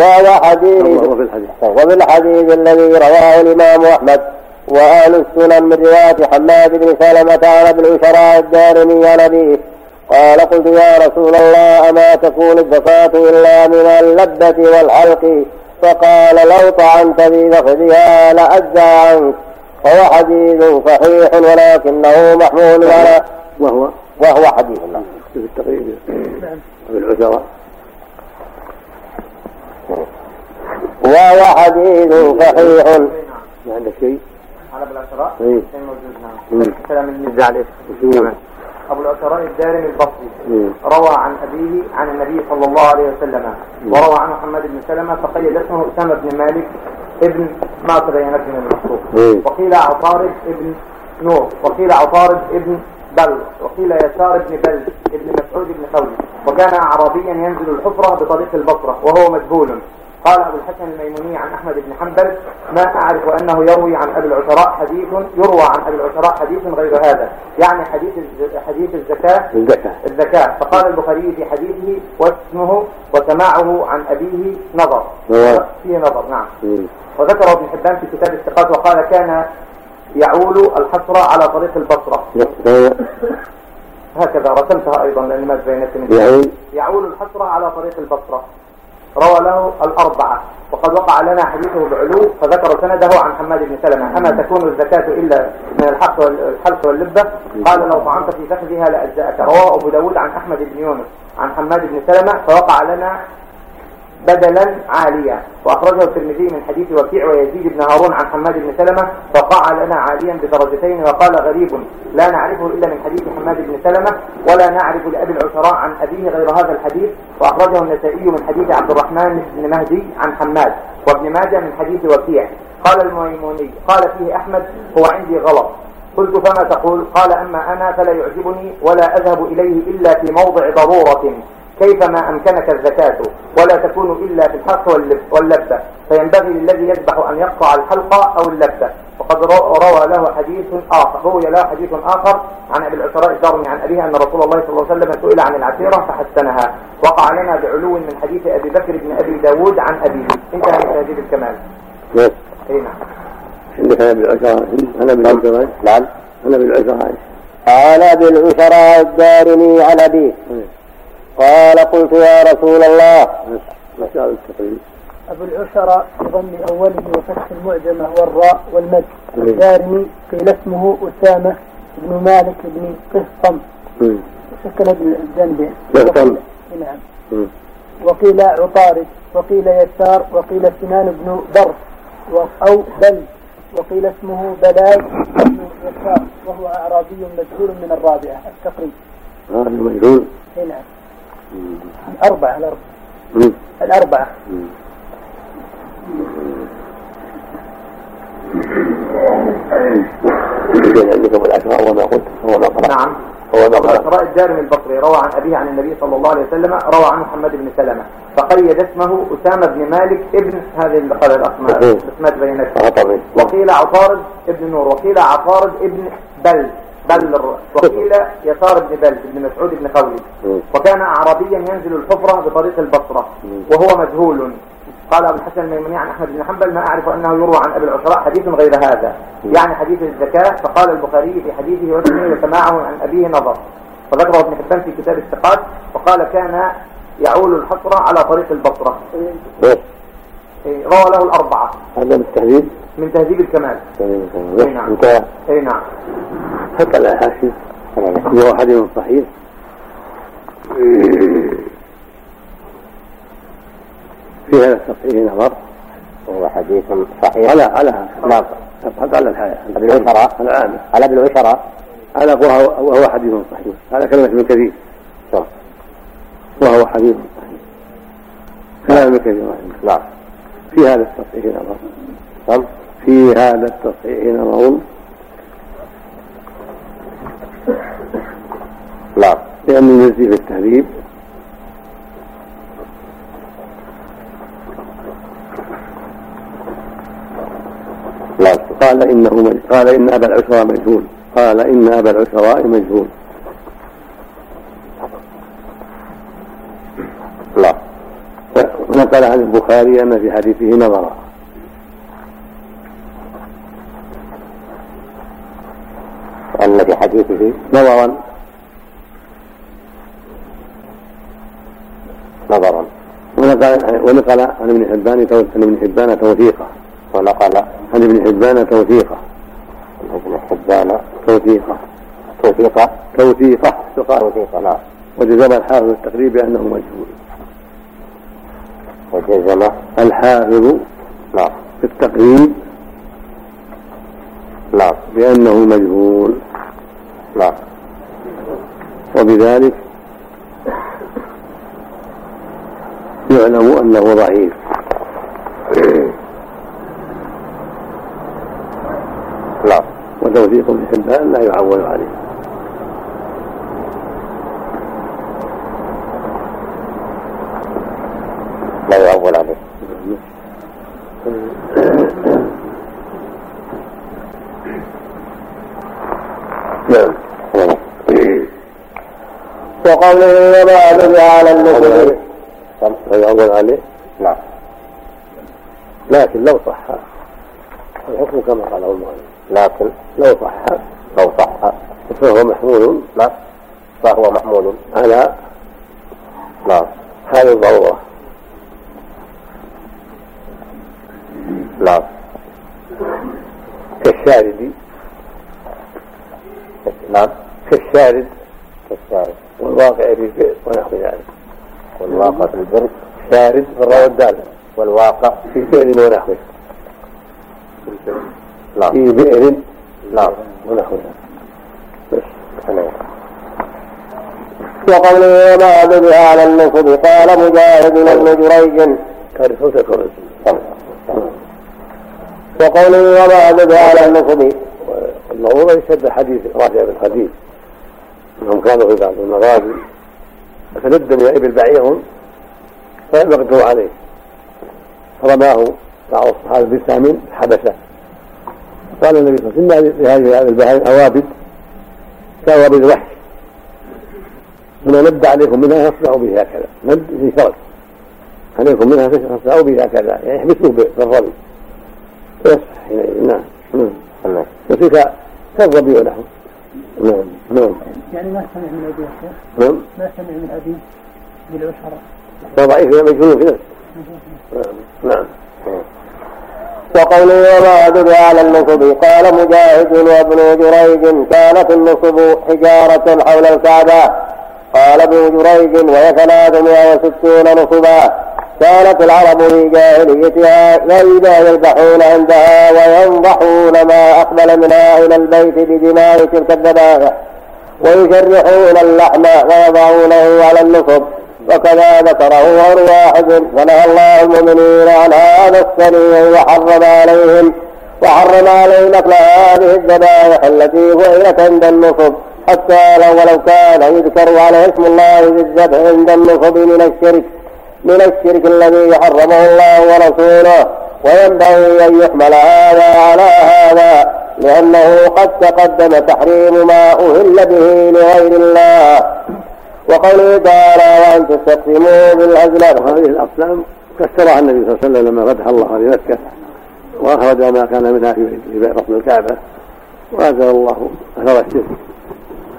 وهو حديث وفي الحديث. وفي الحديث الذي رواه الإمام أحمد وأهل السنن من رواية حماد بن سلمة عن ابن شراء الدارمي عن أبيه قال قلت يا رسول الله أما تكون الزكاة إلا من اللبة والحلق؟ فقال لو طعنت في فخذها لأجزى عنك. وهو حديث صحيح ولكنه محمول على وهو وهو حديث. نعم في التقريب. في العشرة. وهو حديث صحيح ما عندك شيء؟ على ابو العشراء إيه. كان موجود مم. نعم كلام المزع عليه وشو؟ أبو العشراء الدارمي البصري مم. روى عن أبيه عن النبي صلى الله عليه وسلم وروى عنه محمد بن سلمة فقيل اسمه أسامة بن مالك ابن ما تبين لك من المحصول. وقيل عطارد ابن نور وقيل عطارد ابن بل وقيل يسار بن بل ابن مسعود بن خولي وكان اعرابيا ينزل الحفرة بطريق البصرة وهو مجهول. قال أبو الحسن الميموني عن أحمد بن حنبل ما أعرف أنه يروي عن أبي العشراء حديث يروى عن أبي العشراء حديث غير هذا يعني حديث حديث الزكاة الزكاة. الزكاة. فقال البخاري في حديثه واسمه وسماعه عن أبيه نظر. فيه نظر نعم. مم. وذكر ابن حبان في كتاب الثقات وقال كان يعول الحسرة على طريق البصرة. هكذا رسمتها أيضا لأن ما تبينت من يعود يعول الحسرة على طريق البصرة. روى له الأربعة. وقد وقع لنا حديثه بعلو فذكر سنده عن حماد بن سلمة. أما تكون الزكاة إلا من الحق والحلق واللبة؟ قال لو طعنت في فخذها لأجزأك. رواه أبو داود عن أحمد بن يونس. عن حماد بن سلمة فوقع لنا بدلا عاليا. وأخرجه الترمذي من حديث وكيع ويزيد بن هارون عن حماد بن سلمة فوقع لنا عاليا بدرجتين وقال غريب لا نعرفه إلا من حديث حماد بن سلمة ولا نعرف لأبي العشراء عن أبيه غير هذا الحديث. وأخرجه النسائي من حديث عبد الرحمن بن مهدي عن حماد وابن ماجه من حديث وكيع. قال الميموني قال فيه أحمد هو عندي غلط. قلت فما تقول؟ قال أما أنا فلا يعجبني ولا أذهب إليه إلا في موضع ضرورة. كيفما أمكنك الزكاة ولا تكون إلا في الحق واللب واللبة. فينبغي للذي يذبح أن يقطع الحلقة أو اللبة. وقد رو- روى له حديث آخر روي له حديث آخر عن أبي العشراء الدارمي عن أبيه أن رسول الله صلى الله عليه وسلم سئل عن العشيرة فحسنها. وقع لنا بعلو من حديث أبي بكر بن أبي داود عن أبيه. انتهى من تهذيب الكمال. بس أي نعم. عندك أنا بالعشرة أنا بالعشرة نعم. أنا بالعشرة قال بالعشراء الدارمي عن أبيه. قال قلت يا رسول الله أبو العشرة بضم أوله وفتح المعجمة والراء والمد. الدارمي قيل اسمه أسامة بن مالك بن قسطم. سكن ابن الجنبين قسطم. نعم. وقيل عطارد وقيل يسار وقيل سنان بن برس و- أو بل وقيل اسمه بلاي بن يسار وهو أعرابي مجهول من الرابعة التقريب مجهول نعم الأربعة الأربعة. الأربعة مم. يمكن عندكم العشرة هو ما قلت هو ما قرأ نعم هو ما قرأ العشراء الدارمي البصري روى عن أبيه عن النبي صلى الله عليه وسلم روى عنه محمد بن سلمة فقيد اسمه أسامة بن مالك ابن هذه قال الأسماء. الأسماء خطأ وقيل عطارد ابن نور وقيل عطارد ابن بل بل وقيل يسار بن بل ابن مسعود بن خولي. مم. وكان أعرابيا ينزل الحفرة بطريق البصرة. وهو مجهول. قال أبو الحسن الميموني عن أحمد بن حنبل ما أعرف أنه يروى عن أبي العشراء حديث غير هذا. يعني حديث الزكاة فقال البخاري في حديثه واسمه وسماعه عن أبيه نظر. فذكره ابن حبان في كتاب الثقات وقال كان يعول الحسرة على طريق البصرة. إيه، روى له الأربعة. هذا بالتهذيب من تهذيب الكمال. أي نعم. انتهى أي نعم. حتى لا حاشي. هو حديث صحيح. في هذا التصحيح نظر؟ وهو حديث صحيح. على على نعم ابحث على الحياة أبي العشراء العام على ابن العشراء هذا وهو, وهو حديث صحيح. هذا كلمة ابن كثير. نعم. وهو حديث صحيح. كلام ابن كثير. رحمه الله. في هذا التصحيح نظر نعم في هذا التصحيح نظر نعم لأنه يزيد في التهذيب قال إنه. قال إن أبا العشراء مجهول. قال إن أبا العشراء مجهول. ونقل عن البخاري أن في حديثه نظرا أن في حديثه نظرا. نظرا. ونقل ونقل عن ابن حبان عن ابن حبان توثيقه ونقل عن ابن حبان توثيقه ابن حبان توثيقه توثيقه توثيقه توثيقه نعم. وجزم الحافظ التقريب بأنه مجهول. الحافظ نعم. في التقريب نعم. بأنه مجهول. نعم. وبذلك يعلم أنه ضعيف. نعم. وتوثيق ابن حبان لا يعول عليه. يعول عليه نعم وقوله وبعد على النسل لا يعول عليه نعم لكن لو صح الحكم كما قاله المؤلف لكن لو صح لو صح فهو محمول نعم فهو محمول على نعم حال الضرورة نعم كالشارد نعم كالشارد كالشارد والواقع في فئر ونحو ذلك. والواقع في البر شارد في الراء والدال والواقع في فئر ونحوه في بئر نعم ونحو ذلك. بس. وقوله وبعد على النصب. قال مجاهد بن جريج. كان صوتك ورسول وقوله وبعد على النصب. والضرورة يشد حديث رافع بن خديج إنهم كانوا في بعض المغازي فلد من إبل بعيرهم فبغته عليه. فرماه بعض الصحابه بسام حبسه. قال النبي صلى الله عليه وسلم إن لهذه البهائم أوابد كاوابد الوحش ثم ند عليكم منها فاصنعوا به هكذا. ند في شرط. عليكم منها فاصنعوا به هكذا. يعني احبسوه بالرمي. فيصح حينئذ نعم نعم وتلك كالظبي ونحوه نعم نعم. يعني ما سمع من أبيه نعم. ما سمع من أبيه بالعشرة فضعيف مجهول في نفسه نعم. وقوله وبعد على النصب قال مجاهد وابن جريج كانت النصب حجارة حول الكعبة. قال ابن جريج وهي ثلاثمائة وستون نصبا كانت العرب في جاهليتها غيبا يذبحون عندها وينضحون ما أقبل منها إلى البيت بدماء تلك الذبائح ويشرحون اللحم ويضعونه على النصب وكذا ذكره غير واحد فنهى الله المؤمنين عن هذا السريع وحرم عليهم وحرم عليهم اكل هذه الذبائح التي فعلت عند النصب حتى لو ولو كان يذكر عليه اسم الله في الذبح عند النصب من الشرك من الشرك الذي حرمه الله ورسوله وينبغي أن يحمل هذا على هذا لأنه قد تقدم تحريم ما أهل به لغير الله. وقوله تعالى وأن تستقسموا بالأزلام وهذه الأقسام كسرها النبي صلى الله عليه وسلم لما فتح الله هذه مكة وأخرج ما كان منها في رسم الكعبة وأنزل الله أثر الشرك.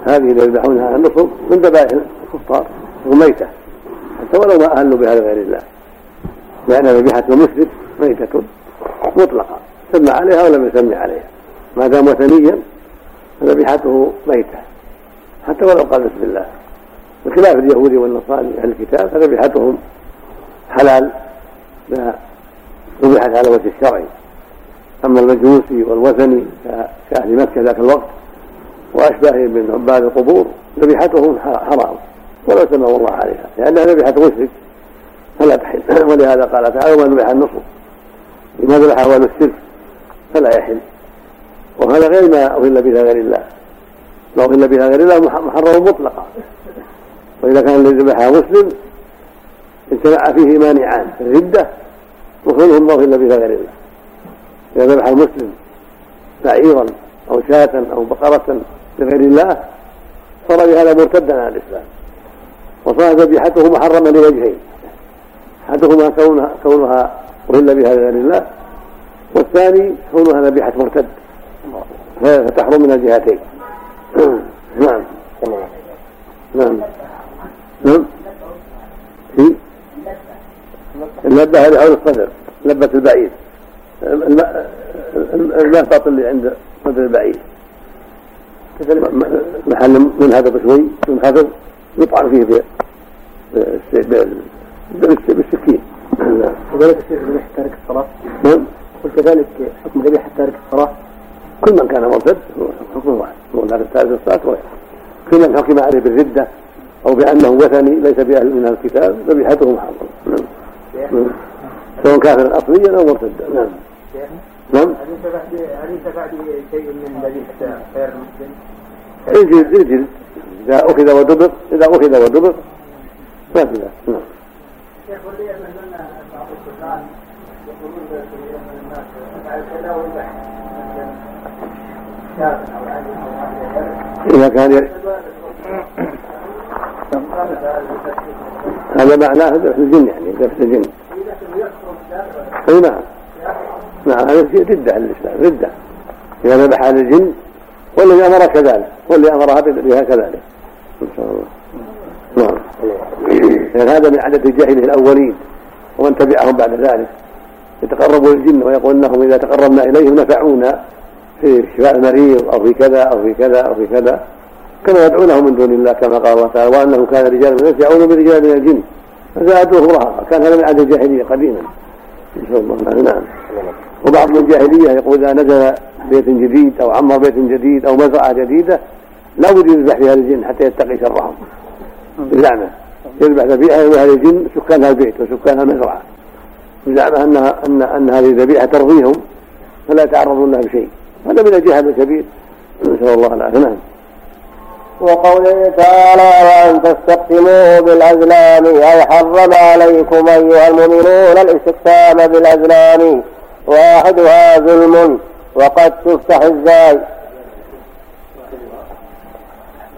هذه اللي يذبحونها النصب من ذبائح الكفار وميته حتى ولو ما أهلوا بها لغير الله. لأن ذبيحه المشرك ميتة مطلقة. سمى عليها ولم يسمي عليها. ما دام وثنيا فذبيحته ميتة. حتى ولو قال بسم الله. بخلاف اليهود والنصارى أهل الكتاب فذبيحتهم حلال لا ذبحت على وجه الشرعي. أما المجوسي والوثني كأهل مكة ذاك الوقت وأشباههم من عباد القبور ذبيحتهم حرام. ولو سمى الله عليها. لانها ذبيحه مشرك فلا تحل. ولهذا قال تعالى ومن ذبح النصر لما ذبح اول الشرك فلا يحل. وهذا غير ما أهل به غير الله. لو أهل بها غير الله محرم مطلقا. وإذا كان الذي ذبحها مسلم اجتمع فيه مانعان الردة وكلهم ما أهل بها غير الله. إذا ذبح المسلم بعيرا أو شاة أو بقرة لغير الله صار بهذا مرتدا عن الإسلام. وصار ذبيحته محرمة لوجهين. أحدهما كونها كونها أهل بها لغير الله والثاني كونها ذبيحة مرتد. فتحرم من الجهتين. نعم. نعم. نعم. في؟ اللبة هذه حول الصدر لبة البعير. المهبط اللي عند صدر البعير. محل منهبط شوي منهبط يطعن فيه بالسكين وذلك الشيخ ذبيحة تارك الصلاة. نعم. قلت كذلك حكم ذبيحة تارك الصلاة. كل من كان مرتد حكمه واحد. هو تارك الصلاة وغيره كل من حكم عليه بالردة أو بأنه وثني ليس بأهل من الكتاب ذبيحته محرمة نعم. نعم. سواء كافرا أصليا أو مرتدا. نعم. نعم. هل ينتفع شيء من ذبيحة غير المسلم؟ الجلد الجلد إذا أخذ ودبر إذا أخذ ودبر. ما في نعم. كذا ويباح إذا كان هذا معناه ذبح الجن يعني ذبح الجن. أي نعم. نعم هذا في ردة على الإسلام ردة. إذا ذبح على الجن والذي أمر كذلك والذي أمرها بها كذلك. إن شاء الله. نعم. لأن هذا من عادة الجاهلية الأولين ومن تبعهم بعد ذلك. يتقربوا للجن ويقول إنهم إذا تقربنا إليهم نفعونا في شفاء المريض أو في كذا أو في كذا أو في كذا. كما يدعونه من دون الله كما قال الله تعالى وأنه كان رجال من الناس يعون برجال من الجن. فزادوه رهقا. كان هذا من عادة الجاهلية قديما. نسال الله. نعم. وبعض من الجاهلية يقول إذا نزل بيت جديد أو عمر بيت جديد أو مزرعة جديدة لا بد يذبح فيها الجن حتى يتقي شرهم. بزعمة. يذبح ذبيحة لأهل الجن سكان البيت وسكان المزرعة. بزعمة انها ان أن هذه الذبيحة ترضيهم فلا يتعرضون لها بشيء. هذا من الجهل الكبير نسأل الله العافية. نعم. وقوله تعالى وأن تستقسموا بالأزلام أي حرم عليكم أيها المؤمنون الاستقسام بالأزلام. واحدها ظلم وقد تفتح الزاي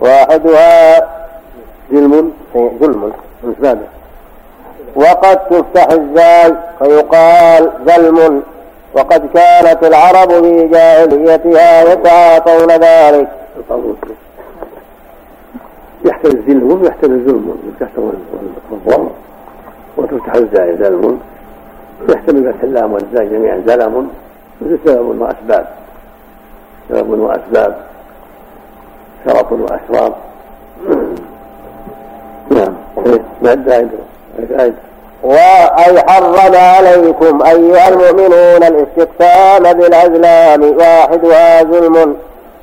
واحدها ظلم ظلم وقد تفتح الزاي فيقال ظلم. وقد كانت العرب في جاهليتها يتعاطون ذلك. يحتمل الظلم ويحتمل والضم وتفتح الزاي زلم يحتمل فتح اللام والزاي جميعا زلم سبب وأسباب. سبب وأسباب. شرط واشراط نعم. بعد وأي حرم عليكم أيها المؤمنون الاستقسام بالأزلام واحدها ظلم.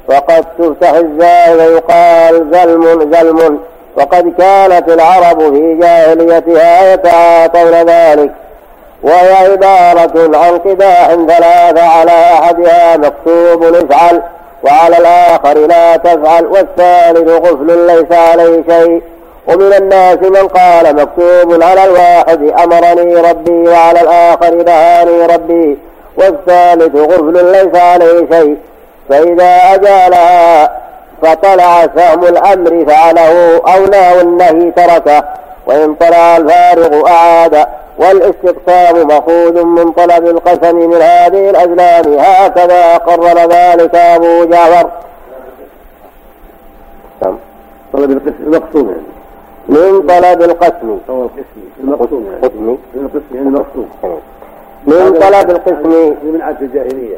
وقد تفتح الزاي ويقال زلم زلم وقد كانت العرب في جاهليتها يتعاطون ذلك. وهي عبارة عن قداح ثلاثة على أحدها مكتوب افعل وعلى الآخر لا تفعل والثالث غفل ليس عليه شيء. ومن الناس من قال مكتوب على الواحد أمرني ربي وعلى الآخر نهاني ربي والثالث غفل ليس عليه شيء. فإذا أجالها فطلع سهم الأمر فعله أو نهى النهي تركه وإن طلع الفارغ أعاد. والاستقسام مأخوذ من طلب القسم من هذه الأزلام هكذا قرر ذلك أبو جعفر. طلب القسم المقسوم يعني. من طلب القسم. أو القسم المقسوم يعني. قسم القسم يعني المقسوم من طلب القسم. من عادة الجاهلية.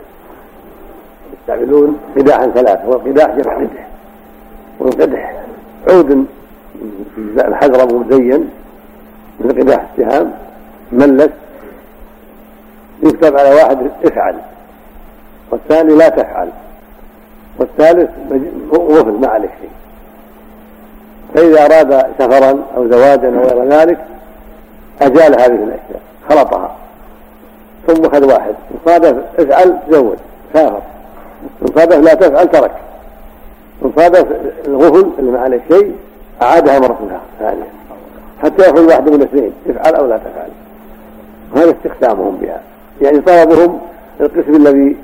يستعملون قداحا ثلاثة والقداح جمع قدح. والقدح عود الحجرة مزين مثل قداح السهام. ملس يكتب على واحد افعل والثاني لا تفعل والثالث وفل ما عليه شيء. فإذا أراد سفرا أو زواجا أو غير ذلك أجال هذه الأشياء خلطها ثم أخذ واحد. صادف افعل تزوج سافر. صادف لا تفعل ترك. صادف الغفل اللي ما عليه شيء أعادها مرة ثانية. حتى يأخذ واحد من الاثنين افعل أو لا تفعل. وهذا استخدامهم بها. يعني طلبهم القسم الذي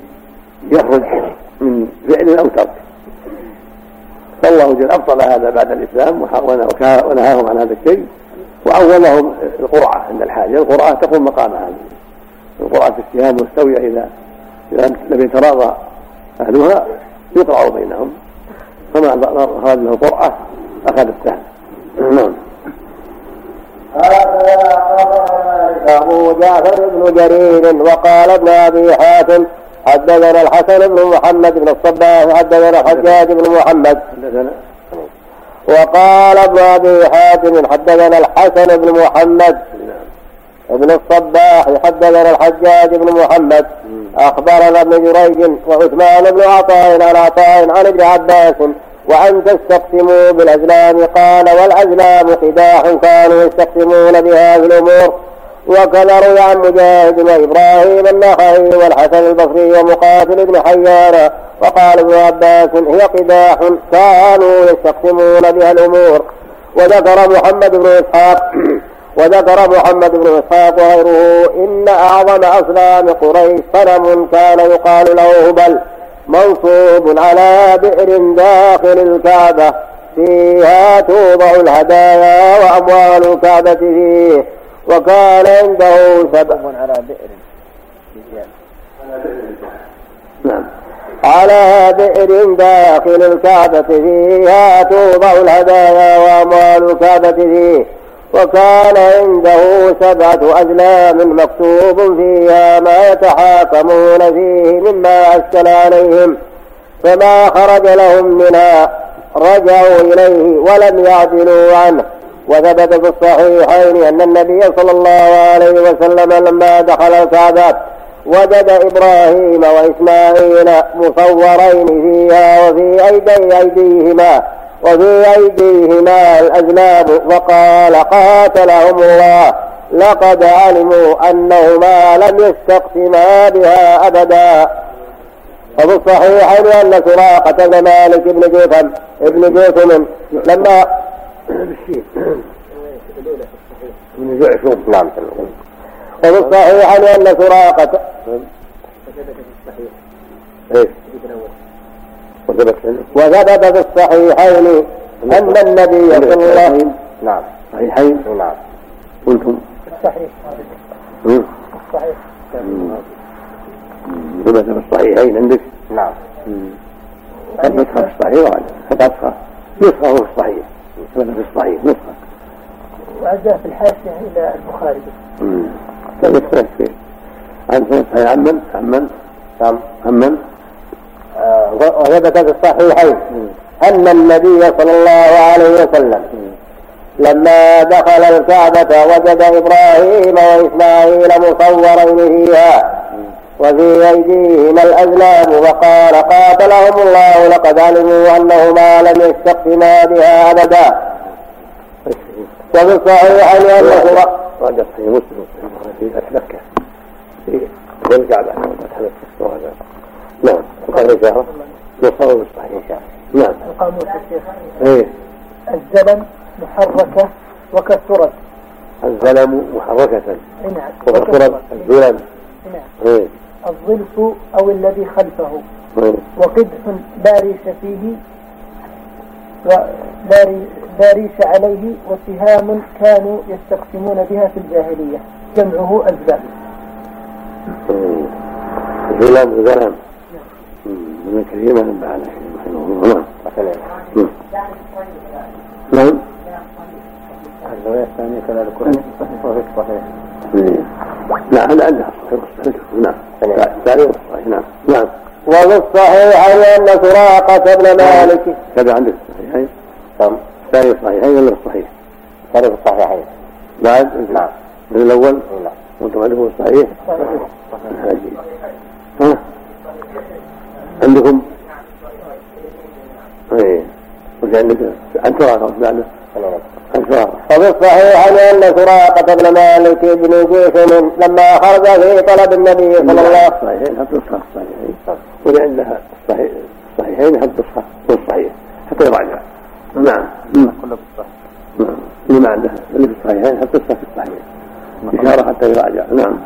يخرج من فعل أو ترك. فالله جل أبطل هذا بعد الإسلام ونهاهم عن هذا الشيء. وعودهم القرعة عند الحاجة. القرعة تقوم مقام هذه القرعة في السهام مستوية إذا إذا لم يتراضى أهلها يقرع بينهم. فما خرج له القرعة أخذ السهم. نعم. أبو جعفر بن جرير وقال ابن أبي حاتم حدثنا الحسن بن محمد بن الصباح حدثنا الحجاج بن محمد. وقال ابن أبي حاتم حدثنا الحسن بن محمد ابن الصباح حدثنا الحجاج بن محمد. أخبرنا ابن جريج وعثمان بن عطاء عن عطاء عن ابن عباس وأن تستقسموا بالأزلام. قال والأزلام قداح كانوا يستقسمون في الأمور. وكذا روي عن مجاهد وإبراهيم النخعي والحسن البصري ومقاتل بن حيان. وقال ابن عباس هي قداح كانوا يستقسمون بها الأمور. وذكر محمد بن إسحاق وذكر محمد بن إسحاق وغيره إن أعظم اصنام قريش صنم كان يقال له هبل منصوب على بئر داخل الكعبة. فيها توضع الهدايا وأموال الكعبة فيه. وكان عنده سبع على بئر. نعم. على بئر داخل الكعبة فيها توضع الهدايا وأموال الكعبة فيه. وكان عنده سبعة أزلام مكتوب فيها ما يتحاكمون فيه مما أشكل عليهم فما خرج لهم منها رجعوا إليه ولم يعدلوا عنه. وثبت في الصحيحين أن النبي صلى الله عليه وسلم لما دخل الكعبة وجد إبراهيم وإسماعيل مصورين فيها وفي أيدي أيديهما. وفي أيديهما الأذناب وقال قاتلهم الله لقد علموا أنهما لم يستقسما بها أبدا. وفي الصحيحين أن سراقة بن مالك بن جوثم ابن جوثم لما من نعم. وفي الصحيح لأن سراقة إيش؟ وثبت في الصحيحين أن النبي صلى الله عليه وسلم نعم. صحيحين؟ نعم. قلتم؟ الصحيح. الصحيح. ثبت في الصحيحين عندك؟ نعم. قد نسخة في الصحيح قد نسخة؟ نسخة في الصحيح. ثبت في الصحيح نسخة. وأدى في الحاشية إلى البخاري. لا فيه عن صحيح عن من؟ عن من؟ نعم. عن من؟ وثبت في الصحيحين أن النبي صلى الله عليه وسلم لما دخل الكعبة وجد إبراهيم وإسماعيل مصورين فيها وفي أيديهما الأزلام وقال قاتلهم الله لقد علموا أنهما لم يستقسما بها أبدا. وفي الصحيح أن رجع في مسلم في مكة في الكعبة. نعم. وقال إشارة يصور بالصحيح نعم. القاموس الشيخ إيه. الزلم محركة وكسرت الزلم محركة. نعم. وكسرت الزلم. نعم. إيه. الظلف أو الذي خلفه. إيه. وقدح لا ريش فيه ولا ري- لا ريش عليه وسهام كانوا يستقسمون بها في الجاهلية. جمعه أزلام زلم زلم. من كثير ما نبه على شيء. رحمه الله نعم. نعم. الثانية كذلك هذا عندها صحيح نعم. الثاني صحيح نعم. نعم. وفي الصحيح أن سراقة بن مالك كذا عندك الصحيحين نعم. الثاني صحيحين ولا الصحيح؟ في الصحيحين بعد نعم من الأول نعم وأنتم عندكم الصحيح عندكم؟ إيه وش عندك؟ عن سراقة بعده وفي الصحيح أن سراقة بن مالك بن جيشم لما خرج في طلب النبي صلى الله عليه وسلم. الصحيحين حط نسخة الصحيحين واللي عندها؟ الصحيح الصحيحين حط نسخة في الصحيح حتى يراجع نعم. نعم. اللي ما عنده اللي في الصحيحين حط نسخة في الصحيح إشارة حتى يراجع نعم.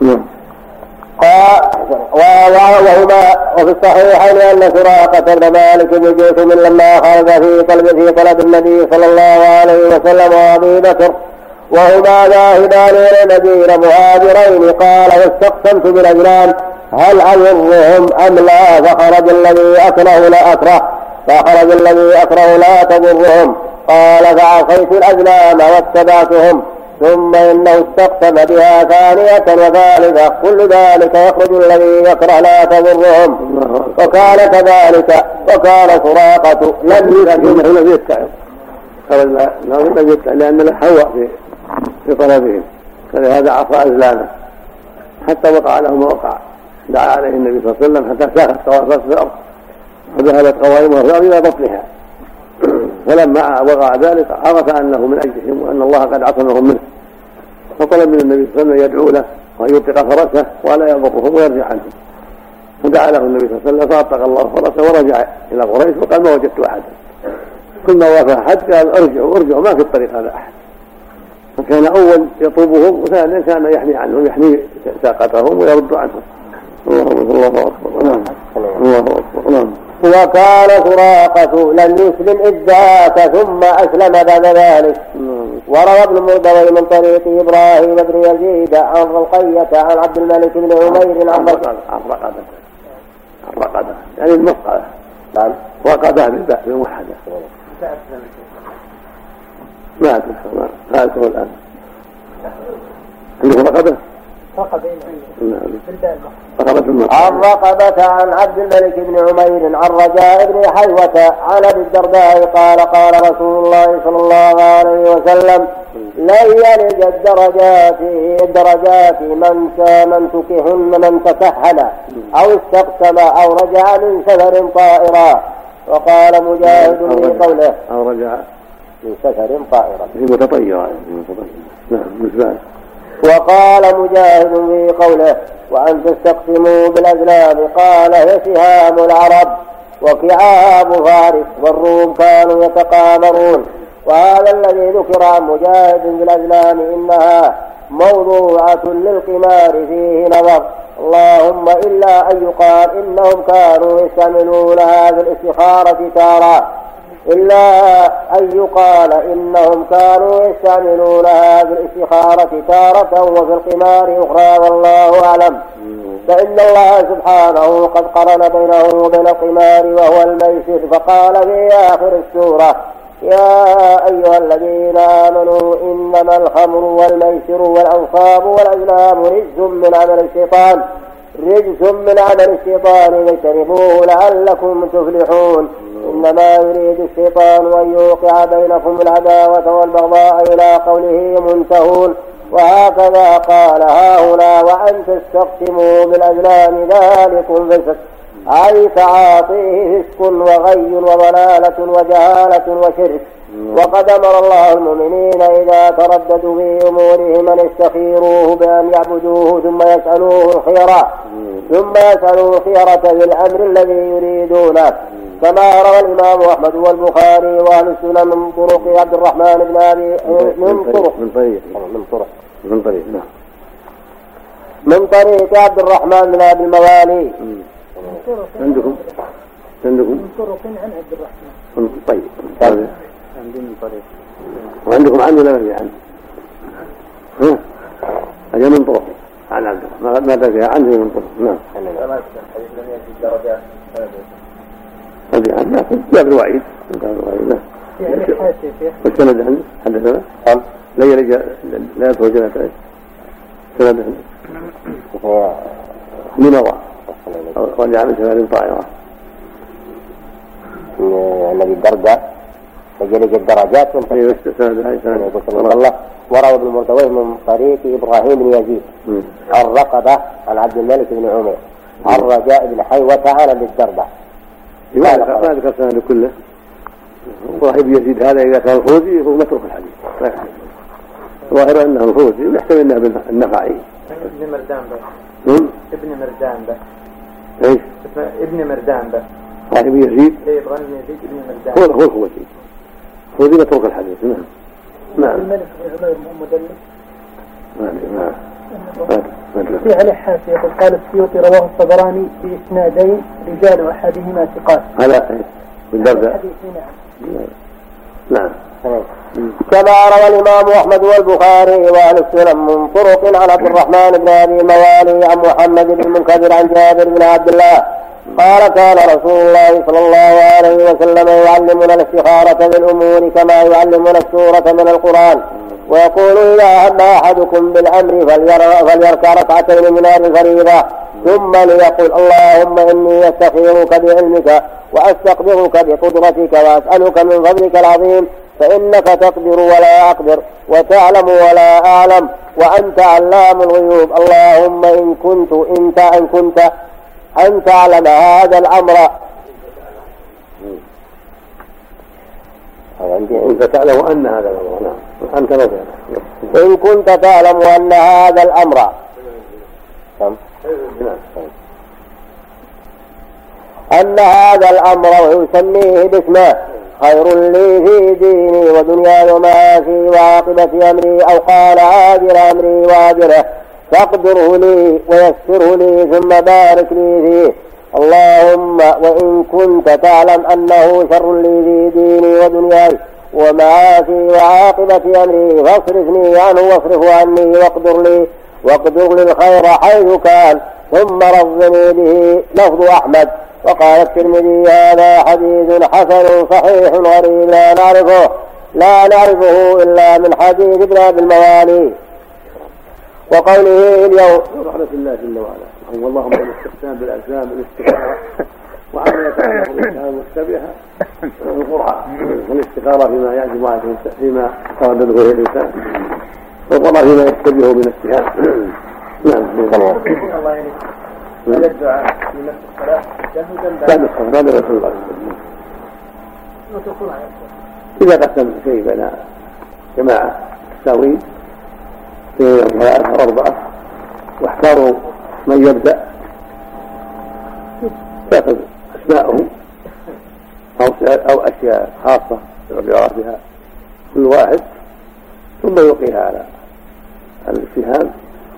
مم. نعم وهما وفي الصحيحين أن سراقة بن مالك بن جيثم لما خرج في طلب في طلب النبي صلى الله عليه وسلم وأبي بكر. وهما ذاهبان إلى المدينة مهاجرين. قال واستقسمت بالاجرام هل اضرهم أم لا؟ فخرج الذي أكره لا أكره. فخرج الذي أكره لا تضرهم. قال فعصيت الازلام واتبعتهم ثم انه استقسم بها ثانية وثالثة كل ذلك يخرج الذي يكره لا تضرهم وكان كذلك وكان سراقة لم لم يتعب لم يتعب لأن له هوى في في طلبهم فلهذا عصى أزلامه حتى وقع له ما وقع دعا عليه النبي صلى الله عليه وسلم حتى ساخت طوافات في الأرض وذهبت قوائمها في الأرض إلى بطنها فلما وقع ذلك عرف أنه من اجلهم وأن الله قد عصمهم منه. فطلب من النبي صلى الله عليه وسلم يدعو له وأن يطلق فرسه ولا يضرهم ويرجع عنهم فدعا له النبي صلى الله عليه وسلم فاطلق الله فرسه ورجع إلى قريش وقال ما وجدت أحدا. ثم وافى أحد قال ارجعوا ارجعوا ما في الطريق هذا أحد. فكان أول يطوبهم وثانيا كان يحمي عنهم يحمي ساقتهم ويرد عنهم. الله أكبر نعم الله أكبر نعم وكان سراقة لم يسلم إذ ذاك ثم أسلم بعد ذلك وروى ابن مردوي من طريق إبراهيم بن يزيد عن رقية عن عبد الملك بن عمير عن رقدة عن رقدة عن رقدة يعني المصقلة نعم. رقدة بالباء بموحدة ما أدري ما أذكر الآن. عندكم رقدة؟ رقبة عن رقبة عن عبد الملك بن عمير عن رجاء بن حيوة عن أبي الدرداء قال قال رسول الله صلى الله عليه وسلم لن يلج الدرجات الدرجات من من تكهن من تكهن أو استقسم أو رجع من سفر طائرا. وقال مجاهد في قوله أو رجع. من سفر طائرا. في متطيرة نعم مثبات وقال مجاهد في قوله وأن تستقسموا بالأزلام. قال هي سهام العرب وكعاب فارس والروم كانوا يتقامرون. وهذا الذي ذكر عن مجاهد بالأزلام إنها موضوعة للقمار فيه نظر. اللهم إلا أن يقال إنهم كانوا يستعملونها في الاستخارة تارة. إلا أن يقال إنهم كانوا يستعملونها في الاستخارة تارة وفي القمار أخرى والله أعلم. فإن الله سبحانه قد قرن بينه وبين القمار وهو الميسر فقال في آخر السورة يا أيها الذين آمنوا إنما الخمر والميسر والأنصاب والأزلام رجس من عمل الشيطان. رجس من عمل الشيطان فاجتنبوه لعلكم تفلحون. إنما يريد الشيطان أن يوقع بينكم العداوة والبغضاء إلى قوله منتهون. وهكذا قال هنا وأن تستقسموا بالأزلام ذلكم فسق أي تعاطيه فسق وغي وضلالة وجهالة وشرك. وقد أمر الله المؤمنين إذا ترددوا في أمورهم أن يستخيروه بأن يعبدوه ثم يسألوه الخيرة ثم يسألوه الخيرة في الأمر الذي يريدونه. كما روى الإمام أحمد والبخاري وأهل السنن من طرق عبد الرحمن بن أبي من طرق. من طريق من طرق من طريق نعم. من طريق عبد الرحمن بن أبي الموالي. عندكم؟ عندكم؟ من طرق عن عبد الرحمن. طيب طريق وعندكم عنه ولا ما عنه؟ ها؟ هذا من طرق عن عبد ما ما تدري عنه من طرق نعم. حديث لم يأتي درجات. هذه عنه لكن باب الوعيد. باب الوعيد. نعم. والسند عنه حدثنا؟ قال. لا يرجع لا يدخل جنة سند عنه من مضى رجع من سفر طائرة. الذي الدرداء فجلج الدرجات من أيوه سند هاي سند الله وروى ابن مردويه من طريق إبراهيم بن يزيد. عن رقبة عن عبد الملك بن عمير عن رجاء بن حيوة عن ابي الدرداء ما ذكر السند كله. صاحب يزيد هذا إذا كان الفوزي هو متروك الحديث. لا أنه الفوزي ويحتمل انه النخعي. ابن مردان بس. ابن مردان بس. إيش؟ اسمه ابن مردان بس. صاحب يزيد؟ إيه إبراهيم بن يزيد ابن هو مردان هو الفوزي. الفوزي متروك الحديث. نعم. نعم. الملك بن عمير مو مدلس ما في عليه حاشية يقول قال السيوطي رواه الطبراني بإسنادين رجال أحدهما ثقات. هذا من درجة نعم. كما روى الإمام أحمد والبخاري وأهل السنن من طرق عن عبد الرحمن بن أبي موالي عن محمد بن المنكدر عن جابر بن عبد الله قال كان رسول الله صلى الله عليه وسلم يعلمنا الاستخارة بالأمور كما يعلمنا السورة من القرآن. ويقول إذا هم أحدكم بالأمر فليركع ركعتين من الفريضة ثم ليقول اللهم إني أستخيرك بعلمك وأستقدرك بقدرتك وأسألك من فضلك العظيم فإنك تقدر ولا أقدر وتعلم ولا أعلم وأنت علام الغيوب. اللهم إن كنت إنت إن كنت أن تعلم هذا الأمر. أنت تعلم أن هذا الأمر نعم. أنت لا إن كنت تعلم أن هذا الأمر. نعم. أن هذا الأمر ويسميه باسمه. خير لي في ديني ودنياي ومعاشي وعاقبة أمري أو قال عاجل أمري وآجله فاقدره لي ويسره لي ثم بارك لي فيه. اللهم وإن كنت تعلم أنه شر لي في ديني ودنياي ومعاشي وعاقبة أمري فاصرفني عنه واصرفه عني واقدر لي واقدر لي الخير حيث كان. ثم رضني به لفظ أحمد. وقال الترمذي هذا حديث حسن صحيح غريب لا نعرفه لا نعرفه إلا من حديث ابن أبي الموالي. وقوله اليوم رحمة الله جل وعلا هو اللهم الاستقسام بالأجسام بالاستخارة وعما يتعلق مشتبهة القرآن والاستخارة فيما يعجب عليه فيما تردد به الإنسان والقرآن فيما يشتبه من السهام نعم الله هذا الدعاء في نفس الصلاة بعد الصلاة بعد رسول الله إذا قسم شيء بين جماعة تساوي ثلاثة أو أربعة واحتاروا من يبدأ تأخذ أسماءه أو أو أشياء خاصة بعرفها كل واحد ثم يلقيها على السهام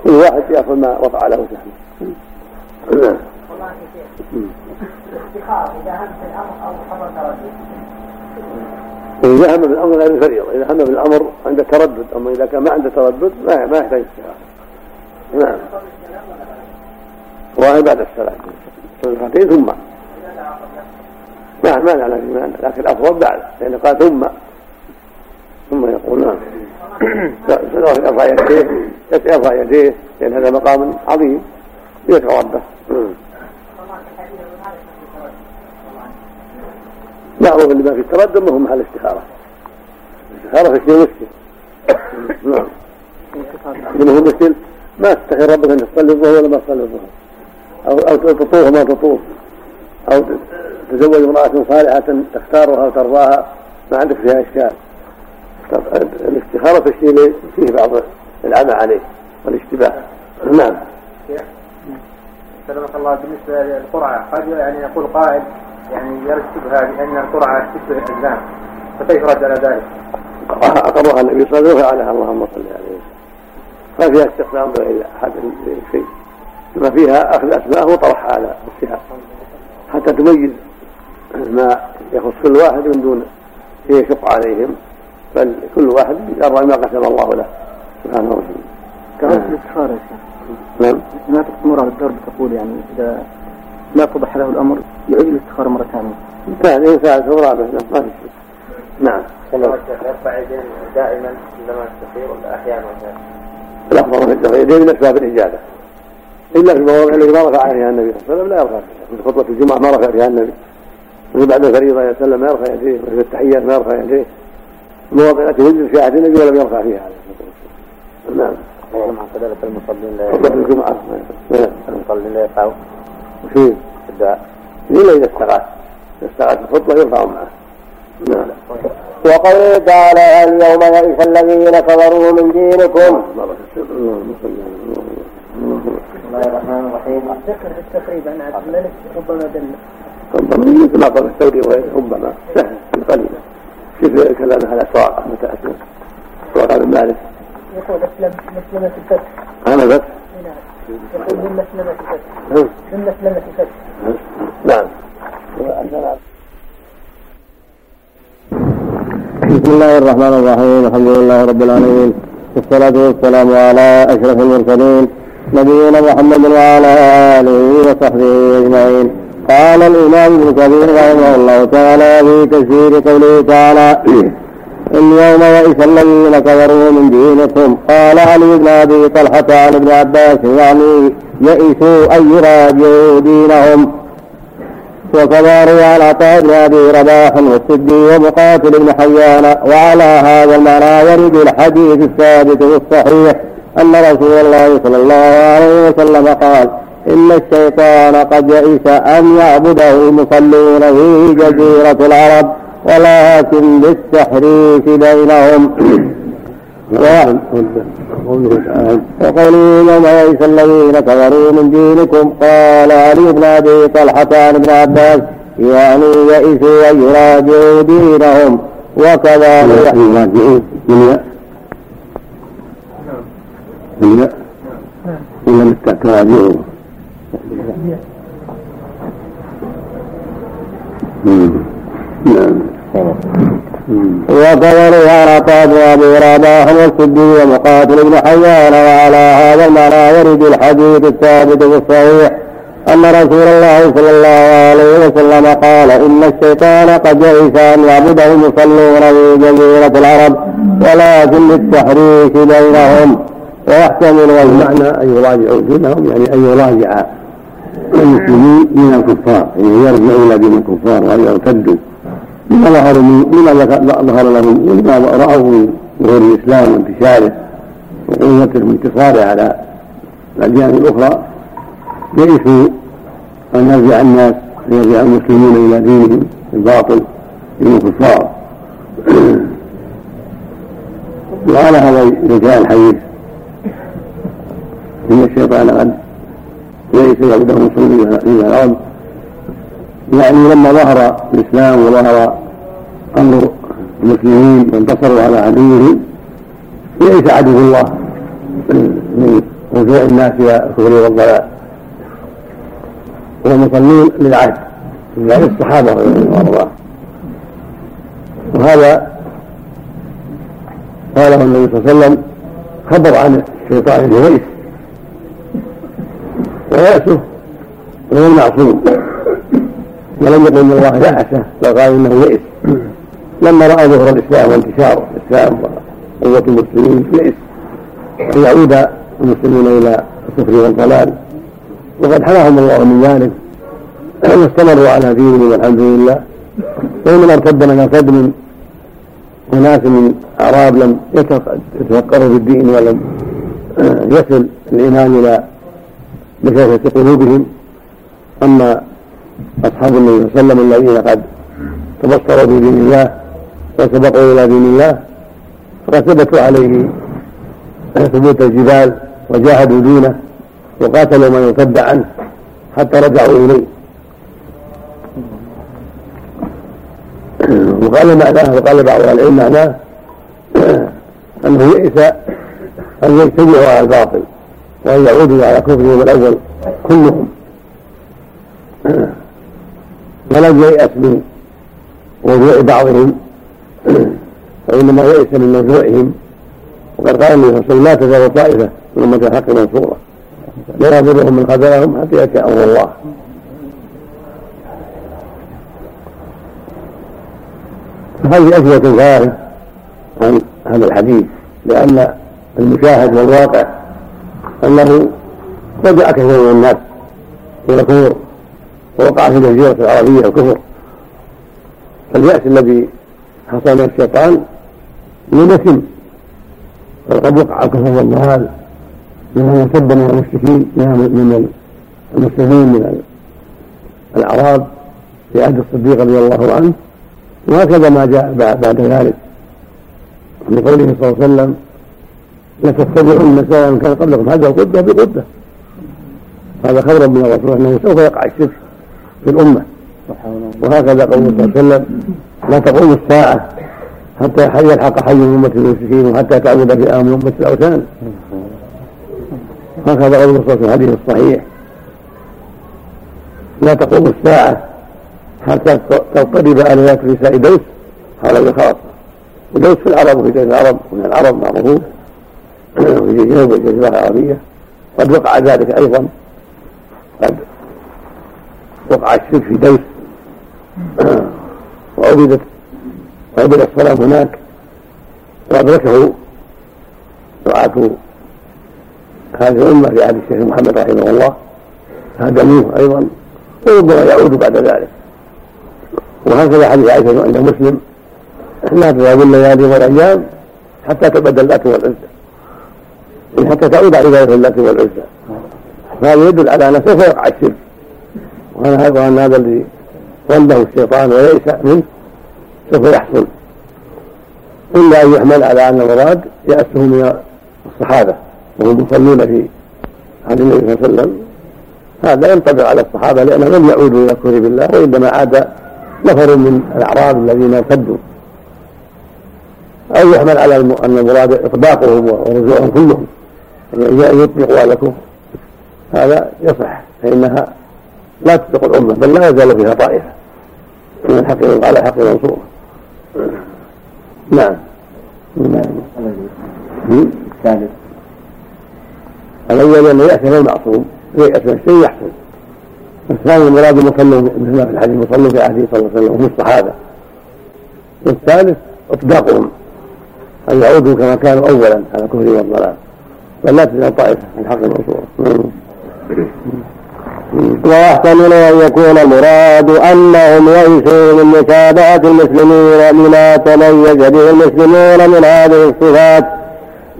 كل واحد يأخذ ما وقع له سهم نعم إذا هم بالأمر غير الفريضة. إذا هم بالأمر عند تردد أما إذا كان ما عنده تردد ما ما يحتاج استخارة نعم. وهي بعد الصلاة ركعتين ثم. ما ما لا مانع لكن الأفضل بعد لأنه قال ثم. ثم يقول نعم. يرفع يديه يرفع يديه لأن هذا مقام عظيم. يدعو ربه معروف اللي ما في التردد ما هو محل استخارة. الاستخاره في شيء مسلم نعم. منه مثل ما تستخير ربك أن تصلي الظهر ولا ما تصلي الظهر أو أو تطوف ما تطوف. أو تزوج امرأة صالحة تختارها وترضاها. ما عندك فيها إشكال. الاستخاره في الشيء فيه بعض العمى عليه والاشتباه. نعم. سلمك الله. بالنسبة للقرعة قد يعني يقول قائل يعني يرتبها بأن القرعة تشبه الالزام فكيف رد على ذلك؟ اقرها النبي صلى الله عليه وسلم وفعلها اللهم صل عليه ما فيها استخدام بغير أحد شيء كما فيها أخذ أسماءه وطرحها على السهام حتى تميز ما يخص كل واحد من دون يشق عليهم بل كل واحد يرى ما قسم الله له سبحانه وتعالى. كما الاستخاره يا شيخ. نعم. ما تمر على الدرب تقول يعني إذا ما اتضح له الأمر يعيد الاستخاره مرة ثانية. ثاني ثالث ورابع ما في شيء. نعم. يرفع يدين دائما عندما يستخير ولا أحيانا الافضل في الدفع يدين من أسباب الاجابه. إلا في المواضع التي ما رفع فيها النبي صلى الله عليه وسلم لا يرفع فيها في خطبة الجمعة ما رفع فيها النبي. وفي بعد الفريضة يسلم ما يرفع يديه وفي التحيات ما يرفع يديه. المواضع التي وجد فيها عهد النبي ولم يرفع فيها عليه الصلاه والسلام. نعم. مع كذلك المصلين لا خطبة الجمعة نعم. المصلين لا يقعوا وفيه الدعاء الا إذا استغاث إذا استغاث الخطبة يرفع معه. نعم. وقوله تعالى اليوم يئس الذين كفروا من دينكم. بسم الله الرحمن الرحيم. ذكر التقريب عن عبد الملك ربما دل ربما قال الثوري وغيره ربما سهل قليلا كيف كلام على متى اسلم سواقه بن مالك يقول أسلم مسلمة الفتح. أنا بس؟ نعم. يقول من مسلمة فتح من مسلمة فتح نعم. بسم الله الرحمن الرحيم الحمد لله رب العالمين والصلاة والسلام على أشرف المرسلين نبينا محمد وعلى آله وصحبه أجمعين. قال الإمام ابن كثير رحمه الله تعالى في تفسير قوله تعالى اليوم يئس الذين كفروا من دينكم. قال علي بن أبي طلحة عن ابن عباس يعني يئسوا ان يراجعوا دينهم. وكما روي عن عطاء بن ابي رباح والسدي ومقاتل بن حيان وعلى هذا المعنى يرد الحديث الثابت والصحيح أن رسول الله صلى الله عليه وسلم قال إن الشيطان قد يئس أن يعبده المصلون في جزيرة العرب ولكن بالتحريف بينهم. وقوله يوم يئس الذين كفروا من دينكم قال علي بن أبي طلحة عن ابن عباس يعني يئسوا ان يراجعوا دينهم وكذا يراجعوا من من من تراجعوا نعم. وقول عرفات وابي رباح والسدي ومقاتل بن حيان وعلى هذا المعنى يرد الحديث الثابت الصحيح أن رسول الله صلى الله عليه وسلم قال إن الشيطان قد يئس أن يعبده المصلون في جزيرة العرب ولكن للتحريك بينهم. ويحتمل المعنى أن يراجعوا دينهم يعني أن يراجع المسلمين من الكفار يعني يرجعوا إلى دين الكفار وان يرتدوا لما ظهر لما ظهر لهم ولما راوا من ظهور الإسلام وانتشاره وقوته وانتصاره على الأديان الأخرى يئسوا أن يرجع الناس أن يرجع المسلمون إلى دينهم الباطل دين الكفار. وعلى هذا رجاء الحديث. إن الشيطان قد يئس يعبده المسلمين إلى الأرض يعني لما ظهر الإسلام وظهر أمر المسلمين وانتصروا على عدوهم ليس عدو الله من رجوع الناس إلى الكفر والضلال. والمصلين للعهد من الصحابة رضي الله. وهذا قاله النبي صلى الله عليه وسلم خبر عن الشيطان الويس ويأسه غير معصوم ولم يقل ان الله يأسه بل قال إنه يئس. لما رأى ظهور الإسلام وانتشار الإسلام وقوة المسلمين يئس. ان يعود المسلمون إلى الكفر والضلال. وقد حماهم الله من ذلك. واستمروا على دينهم والحمد لله. وانما ارتد من ارتد من أناس من أعراب لم يتفكروا في الدين ولم يصل الإيمان إلى بشاشة قلوبهم. أما أصحاب النبي صلى الله عليه وسلم الذين قد تبصروا بدين الله وسبقوا إلى دين الله فقد ثبتوا عليه ثبوت الجبال وجاهدوا دينه وقاتلوا من ارتد عنه حتى رجعوا إليه. وقال معناه وقال بعض أهل العلم معناه أنه يئس أن يجتمعوا على الباطل وأن يعودوا على كفرهم الأول كلهم. ولم ييأس من وضوء بعضهم فإنما يئس من نزوعهم وقد قال النبي صلى الله عليه وسلم لا تزال طائفة من أمة الحق منصورة. لا يضرهم من خذلهم حتى يأتي أمر الله. هذه أجوبة ظاهرة عن هذا الحديث لأن المشاهد والواقع أنه رجع كثير من الناس إلى الكفر. ووقع في الجزيرة العربية الكفر. فاليأس الذي حصل من الشيطان لنسم وقد وقع الكفر والضلال ممن ارتد من المشركين من المسلمين من الأعراب. في عهد الصديق رضي الله عنه. وهكذا ما جاء بعد ذلك. لقوله صلى الله عليه وسلم لتتبعن سواء كان قبلكم هذا قدة بقدة. هذا خبر من الرسول أنه سوف يقع الشرك. في الأمة وهكذا قول صلى الله عليه وسلم لا تقوم الساعة حتى يلحق حي من أمة المشركين وحتى تعود في أمر أمة الأوثان. هكذا قول الرسول في الحديث الصحيح. لا تقوم الساعة حتى تضطرب آلهات نساء دوس هذا خاصة ودوس في العرب وفي جزيرة العرب من العرب معروفون. وفي جنوب الجزيرة العربية. قد وقع ذلك أيضا. قد وقع الشرك في دوس وعبدت وعبد الصلاة هناك. وأدركه دعاة هذه الأمة في عهد الشيخ محمد رحمه الله. هدموه أيضا. وربما يعود بعد ذلك. وهكذا حديث عائشة عند مسلم. لا تذهب الليالي والايام حتى تبدل اللات والعزى حتى تعود عباده اللات والعزى فهذا يدل على انه سوف يقع الشرك وان هذا الذي ظنه الشيطان ويئس منه سوف يحصل. إلا أن يحمل على أن المراد يأسه من الصحابة وهم يصلون في عهد النبي صلى الله عليه وسلم. هذا ينطبق على الصحابة لانهم لم يعودوا إلى الكفر بالله وإنما عاد نفر من الأعراب الذين ارتدوا. أو يحمل على أن المراد إطباقهم ورجوعهم كلهم أن يطبقوا على الكفر هذا يصح فإنها لا تطلق الأمة بل لا يزال فيها طائفة. من الحق على الحق منصورة نعم. نعم. الثالث. الأول أنه يأتي المعصوم ييأس من الشيء يحصل. الثاني المراد المصلي مثل ما في الحديث المصلي في عهده صلى الله عليه وسلم هم الصحابة. والثالث إطباقهم أن يعودوا كما كانوا أولا على الكفر والضلال. بل لا تزال طائفة من حق المنصورة ويحتمل أن يكون المراد أنهم يئسوا من متابعة المسلمين لما تميز به المسلمون من هذه الصفات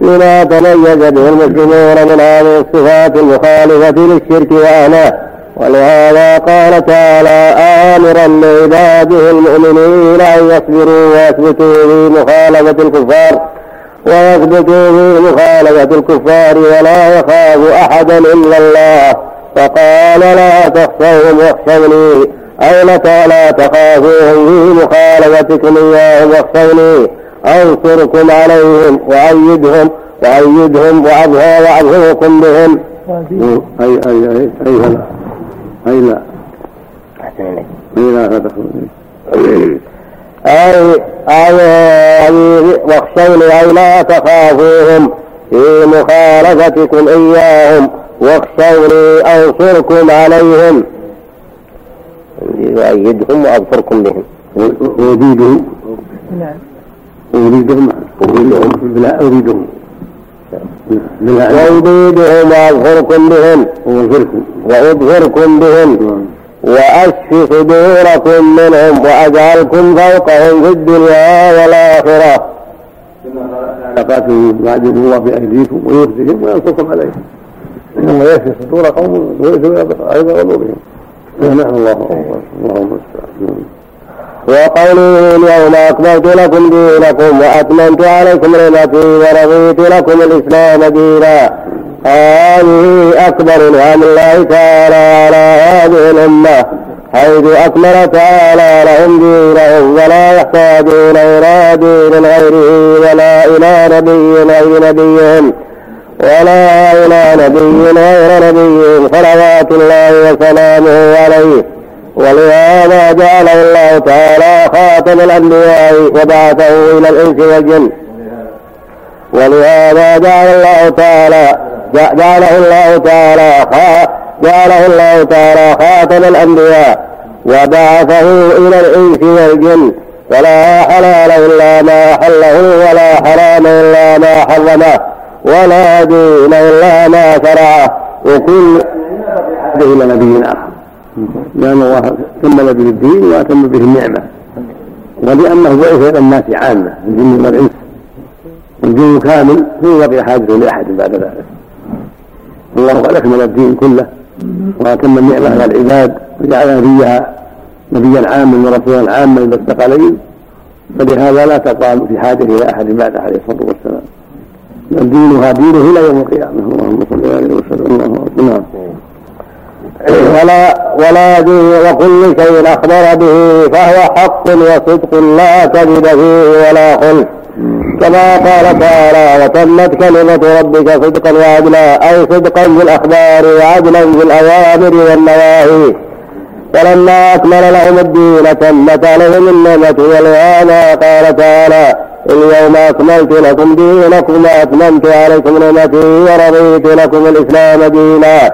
لما تميز به المسلمون من هذه الصفات المخالفة للشرك وأهله. ولهذا قال تعالى آمرا لعباده المؤمنين أن يصبروا ويثبتوا في مخالفة الكفار ويثبتوا في مخالفة الكفار ولا يخاف أحدا إلا الله. فقال لا تخشوهم واخشوني أو لك لا تخافوهم في مخالفتكم إياهم واخشوني أنصركم عليهم وأيدهم وأيدهم وأظهركم بهم أي أي أي أي أي لا. أحسن إليك. أي لا لا أي أي واخشوني أي لا تخافوهم في مخالفتكم إياهم واخشوني أنصركم عليهم. أيدهم وأظفركم بهم. وأزيدهم نعم. أريدهم. أريدهم. لا أريدهم. وأزيدهم وأظفركم بهم. وأظفركم وأظهركم بهم. وأشف صدوركم منهم وأجعلكم فوقهم في الدنيا والآخرة. علاقاتهم يعجب الله بأيديكم ويخزيهم وينصركم عليهم. إنما يشفي صدور قوم ويؤثر أيضا قلوبهم. نعم الله أكبر اللهم وقوله اليوم أكملت لكم دينكم وأتممت عليكم نعمتي ورضيت لكم الإسلام دينا. هذه أكبر نعم الله تعالى على هذه الأمة. حيث أكمل تعالى لهم دينهم ولا يحتاجون إلى دين غيره ولا إلى نبي غير نبيهم. ولا إلى نبي غير نبيهم صلوات الله وسلامه عليه. ولهذا جعله الله تعالى خاتم الأنبياء وبعثه إلى الإنس والجن. ولهذا جعل الله تعالى جعله الله تعالى جعله الله تعالى خاتم الأنبياء وبعثه إلى الإنس والجن. ولا حلال إلا ما حله ولا حرام إلا ما حرمه. ولا دين إلا ما شرعه وكل إلى نبي آخر. لأن الله كمل به الدين وأتم به النعمة. ولأنه بعث إلى الناس عامة الجن والإنس الدين كامل لا يبقى حاجة لأحد بعد ذلك. الله قد اكمل الدين كله وأتم النعمة على العباد وجعل نبيها نبيا عاما ورسولا عاما إلى الثقلين فلهذا لا تقام في حاجة إلى أحد بعد عليه الصلاة والسلام. بل دينها دينه إلى يوم القيامة. اللهم صل عليه وسلم. نعم. ولا ولا وكل شيء أخبر به فهو حق وصدق لا كذب فيه ولا خلف. كما قال تعالى وتمت كلمة ربك صدقا وعدلا. أي صدقا في الأخبار وعدلا في الأوامر والنواهي. فلما أكمل لهم الدين تمت عليهم النعمة والإهانة قال تعالى اليوم أكملت لكم دينكم وأتممت عليكم نعمتي ورضيت لكم الإسلام دينا.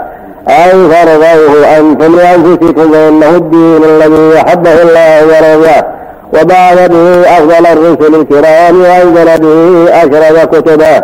أي فرضوه أنتم لأنفسكم فإنه الدين الذي أحبه الله ورضاه وبعث به أفضل الرسل الكرام وأنزل به أشرف كتبه.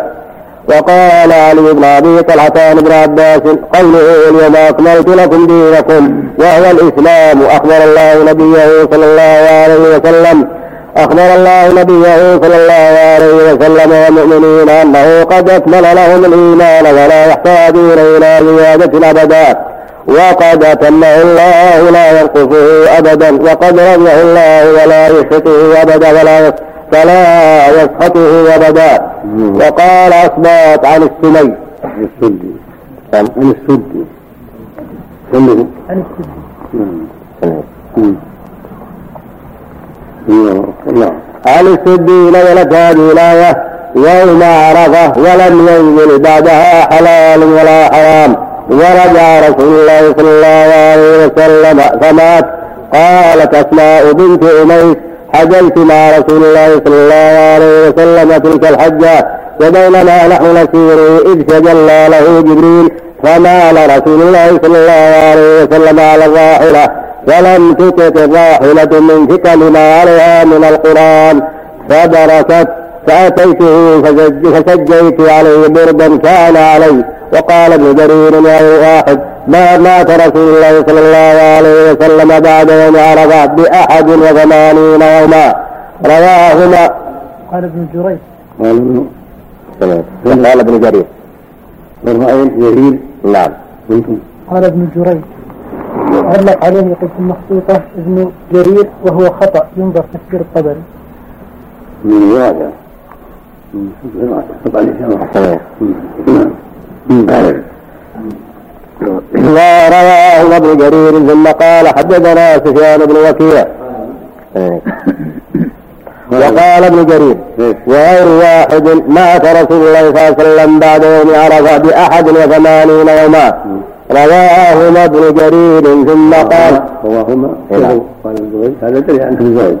وقال علي بن أبي طلحة بن عباس قوله اليوم أكملت لكم دينكم وهو الإسلام. أخبر الله نبيه صلى الله عليه وسلم أخبر الله نبيه صلى الله عليه وسلم والمؤمنين أنه قد أكمل لهم الإيمان ولا يحتاجون إلى زيادة أبدا. وقد أتمه الله لا ينقصه أبدا وقد رضيه الله ولا يسخطه أبدا ولا فلا يسخطه أبدا. وقال أصبات عن السمي عن السدي عن السدي عن السدي نعم. نعم. عن السدي نزلت هذه الآية يوم عرفة ولم ينزل بعدها حلال ولا حرام. ورجع رسول الله صلى الله عليه وسلم فمات. قالت أسماء بنت أميس حجلت مع رسول الله صلى الله عليه وسلم تلك الحجة وبينما نحن نسير إذ تجلى له جبريل فمال رسول الله صلى الله عليه وسلم على الراحلة فلم تتت الراحلة من ثقل ما عليها من القرآن فبركت فأتيته فسجيت عليه بردا كان علي وقال ابن جرير يا واحد ما مات رسول الله صلى الله عليه وسلم بعد يوم عرفة بأحد وثمانين يوما. رواهما قال ابن جريج. قال ابن قال ابن جرير والرأي جرير نعم. قال ابن جريج. علق عليه يقول في المخطوطة ابن جرير وهو خطأ. ينظر تفسير الطبري. من الواقع طبعا نعم ورواه ابن جرير ثم قال حدثنا سفيان بن وكيع. وقال ابن جرير وغير واحد مات رسول الله صلى الله عليه وسلم بعد يوم عرفة بأحد وثمانين يوما. رواهما ابن جرير ثم قال رواهما نعم. قال الزبير هذا دليل عنه الزبير.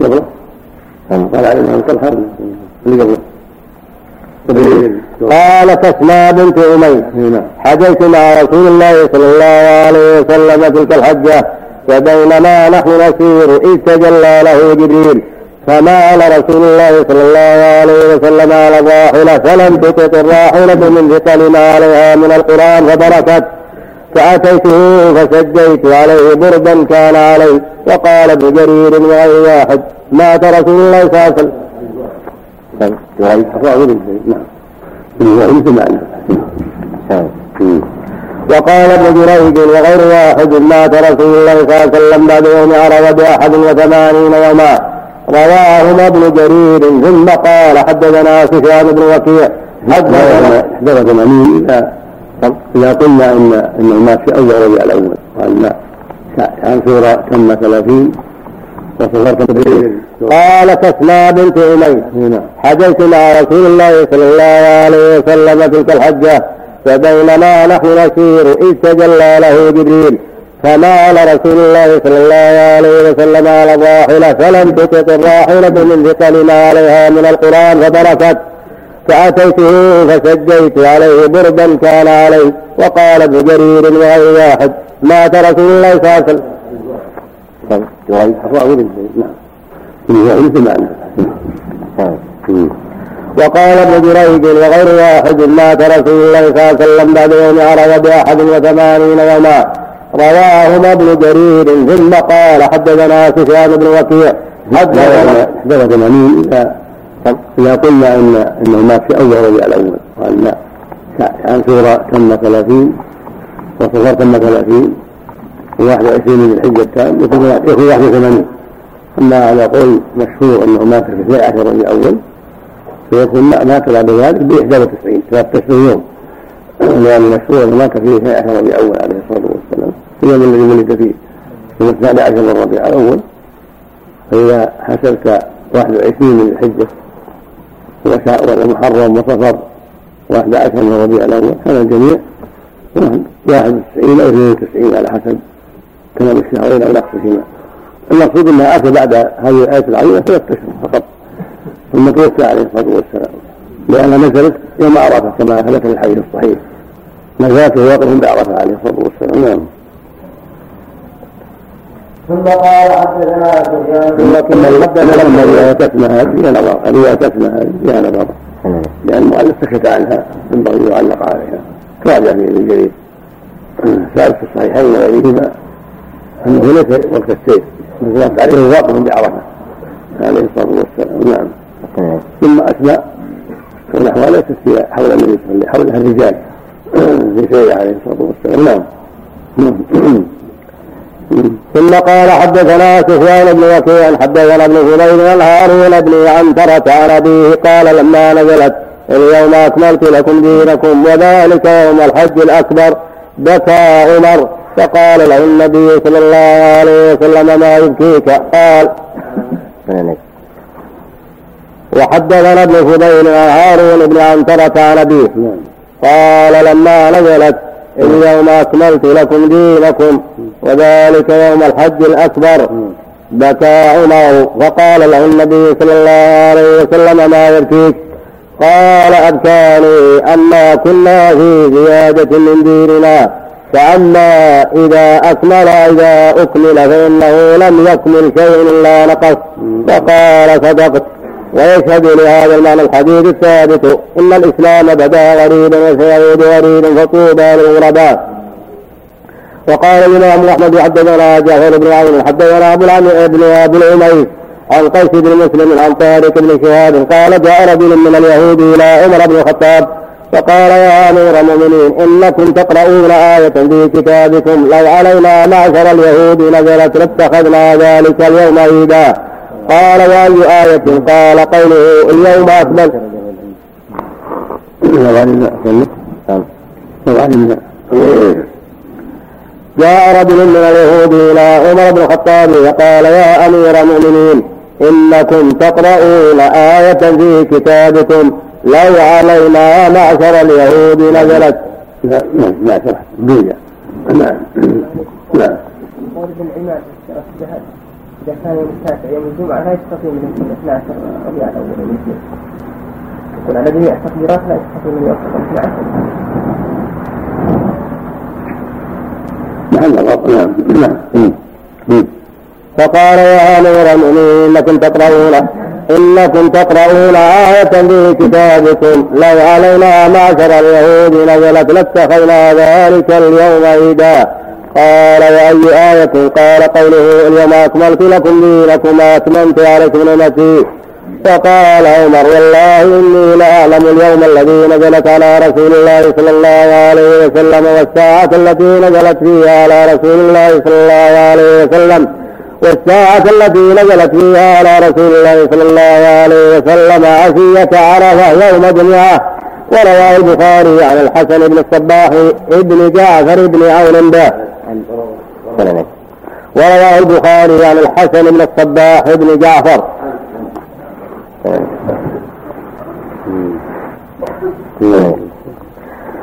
قبله قال عليه والسلام اللي قبله. قالت اسماء بنت نعم. حججت مع رسول الله صلى الله عليه وسلم تلك الحجة وبينما نحن نسير إذ تجلى له جبريل. فمال رسول الله صلى الله عليه وسلم على الراحلة فلم تطط الراحلة من ثقل ما عليها من القرآن فبركت. فأتيته فسجيت عليه بردا كان عليه وقال ابن جرير وغير واحد مات رسول الله صلى الله عليه وسلم. نعم. مثل معنى. وقال ابن جريج وغير واحد مات رسول الله صلى الله عليه وسلم بعد يوم عرفة بأحد وثمانين يوما. رواهما ابن جرير. ثم قال حدثنا سفيان بن وكيع. حدثنا حدث ثمانين إذا قلنا إن إنه مات في أول ربيع الأول. وأن عن سورة تم ثلاثين قالت اسماء بنت نعم حججت مع رسول الله صلى الله عليه وسلم تلك الحجة فبينما نحن نسير إذ تجلى له جبريل. فمال رسول الله صلى الله عليه وسلم على الراحلة فلم تطط الراحلة من ثقل ما عليها من القرآن فبركت. فأتيته فسجيت عليه بردا كان عليه وقال ابن جرير وغير واحد مات رسول الله صلى الله عليه وسلم. نعم. مثل معنى وقال ابن جريج وغير واحد مات رسول الله صلى الله عليه وسلم بعد يوم عرفة بأحد وثمانين يوما. رواهما ابن جرير ثم قال حدثنا سفيان بن وكيع. حدثنا حدث ثمانين إذا إذا قلنا إن إنه مات في أول ربيع الأول وأن عن سورة تم ثلاثين وصغر تم ثلاثين وواحد وعشرين من الحجة التام يكون يكون واحد وثمانين. أما على قول مشهور أنه مات في اثني عشر ربيع الأول فيكون مات بعد ذلك ب 91 ثلاثة أشهر يوم. لأن المشهور أنه مات في اثني عشر ربيع الأول عليه الصلاة والسلام في اليوم الذي ولد فيه يوم الثاني عشر من ربيع الأول. فإذا حسبت 21 من الحجة والمحرم وصفر واحد عشر من ربيع الأول هذا الجميع واحد وتسعين أو اثنين وتسعين على حسب كمال الشهرين أو نقصهما المقصود انها آتى بعد هذه الآية العظيمة ثلاث اشهر فقط. ثم توفي عليه الصلاة والسلام. لانها نزلت يوم عرفة كما ثبت في الحديث الصحيح. نزلته وقف بعرفه عليه الصلاة والسلام. نعم. ثم قال حدثنا سفيان. لكن حدثنا لما اسمها فيها نظر رواية اسمها فيها نظر. لأن المؤلف سكت عنها ينبغي يعلق عليها. راجع في ابن جرير ثابت في الصحيحين وغيرهما. أنه ليس وقت السيف. نزلت عليه واقف بعرفة عليه الصلاة والسلام. نعم. ثم أثنى ونحوها ليست في حول النبي صلى الله عليه وسلم حولها الرجال. في سيره عليه الصلاة والسلام. نعم. ثم قال حدثنا سفيان بن وكيع حدثنا ابن فضيل عن هارون بن عنترة عن أبيه قال لما نزلت اليوم أكملت لكم دينكم وذلك يوم الحج الأكبر. بكى عمر فقال له النبي صلى الله عليه وسلم ما يبكيك؟ قال وحدثنا ابن فضيل عن هارون بن عنترة عن أبيه. قال لما نزلت اليوم أكملت لكم دينكم وذلك يوم الحج الأكبر. بكى عمر فقال له النبي صلى الله عليه وسلم ما يبكيك؟ قال أبكاني أما كنا في زيادة من ديننا. فأما إذا أكمل إذا أكمل فإنه لم يكمل شيء إلا نقص. فقال صدقت ويشهد لهذا المعنى الحديث الثابت. إن الإسلام بدا غريبا وسيعود غريبا فطوبى للغرباء. وقال الإمام أحمد حدثنا جعفر بن عون حدثنا أبو بن أبو العميس عن قيس بن مسلم عن طارق بن شهاب قال جاء رجل من اليهود إلى عمر بن الخطاب فقال يا أمير المؤمنين إنكم تقرؤون آية في كتابكم لو علينا معشر اليهود نزلت لاتخذنا ذلك اليوم عيدا. قال وأي آية؟ قال قوله اليوم أكملت. جاء رجل من اليهود إلى عمر بن الخطاب وقال يا أمير المؤمنين إنكم تقرؤون آية في كتابكم لو علينا معشر اليهود نزلت. لا لا لا دنيا نعم نعم إذا كان يوم التاسع يوم الجمعة لا يستطيع من يكون 12 ربيع الأول المسلم يكون على جميع التقديرات لا يستطيع من يوافق 12 نعم نعم فقال يا أمير المؤمنين إنكم تقرؤون إنكم تقرؤون آية في كتابكم لو علينا معشر اليهود نزلت لاتخذنا ذلك اليوم عيدا. قال وأي آية؟ قال قوله اليوم أكملت لكم دينكم وأتممت عليكم نعمتي فقال عمر والله إني لأعلم اليوم الذي نزلت على رسول الله صلى الله عليه وسلم والساعة التي نزلت فيها على رسول الله صلى الله عليه وسلم. والساعة التي نزلت فيها على رسول الله صلى الله عليه وسلم عشية عرفة يوم جمعة ورواه البخاري عن الحسن بن الصباح ابن جعفر بن عون به. ورواه البخاري عن الحسن بن الصباح بن جعفر.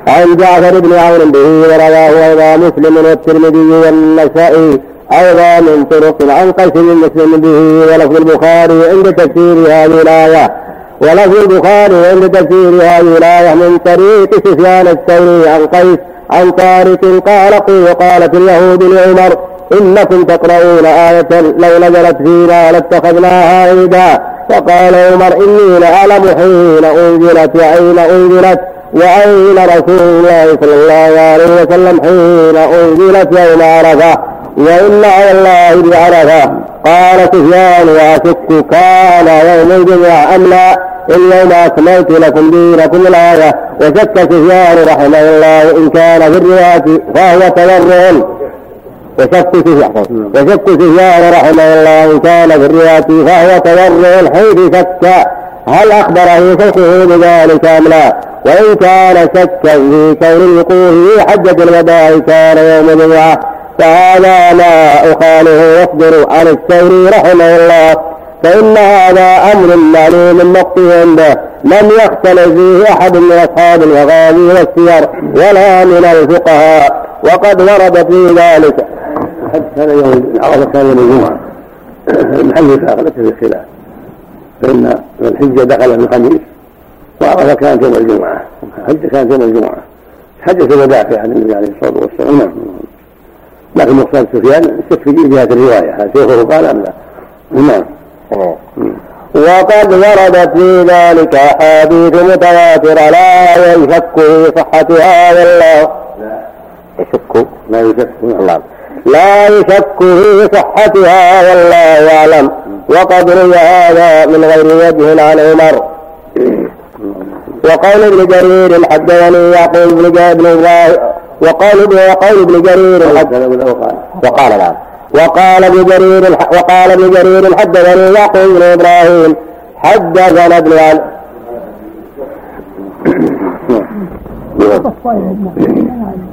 عن جعفر بن عون به ورواه أيضا مسلم والترمذي والنسائي أيضا من طرق عن بن مسلم به ولفظ البخاري عند تفسير هذه الآية. ولفظ البخاري عند تفسير هذه الآية من طريق سفيان الثوري عن قيس عن طارق قال وقالت اليهود لعمر إنكم تقرؤون آية لو نزلت فينا لاتخذناها عيدا. فقال عمر إني لأعلم حين أنزلت وأين أنزلت وأين رسول الله صلى الله عليه وسلم حين أنزلت يوم عرفة. وإن على الله بعرفة. قال سفيان وأشك كان يوم الجمعة أم لا؟ اليوم أكملت لكم دينكم الآية. وشك سفيان رحمه الله إن كان في الرواية فهو تورع وشك سفيان وشك سفيان رحمه الله إن كان في الرواية فهو تورع حيث شك هل أخبره شيخه بذلك أم لا؟ وإن كان شكا في كون الوقوف في حجة الوداع كان يوم الجمعة. فهذا لا أخاله يصدر عن الثوري رحمه الله فإن هذا أمر معلوم مقطوع به لم يختلف فيه أحد من أصحاب الأغاني والسير ولا من الفقهاء وقد ورد في ذلك. هذا يوم عرفة كان يوم الجمعة. المحل فاغلة في فإن الحجة دخل الخميس وعرفة كانت يوم الجمعة. الحجة كانت يوم الجمعة. حجة الوداع في عهد النبي عليه الصلاة والسلام. نعم. لكن مقصود سفيان. شك في جهة الرواية هل شيخه قال أم لا؟ نعم. وقد وردت في ذلك أحاديث متواترة لا يشك في صحتها والله يشك؟ لا يشك. نعم. لا يشك في صحتها والله يعلم. وقد روي هذا من غير وجه عن عمر. وقول ابن جرير حدثني يعقوب بن بن وقال وقول ابن جرير وقال نعم. وقال ابن جرير وقال ابن جرير حدثني يعقوب بن إبراهيم. حدثنا ابن عن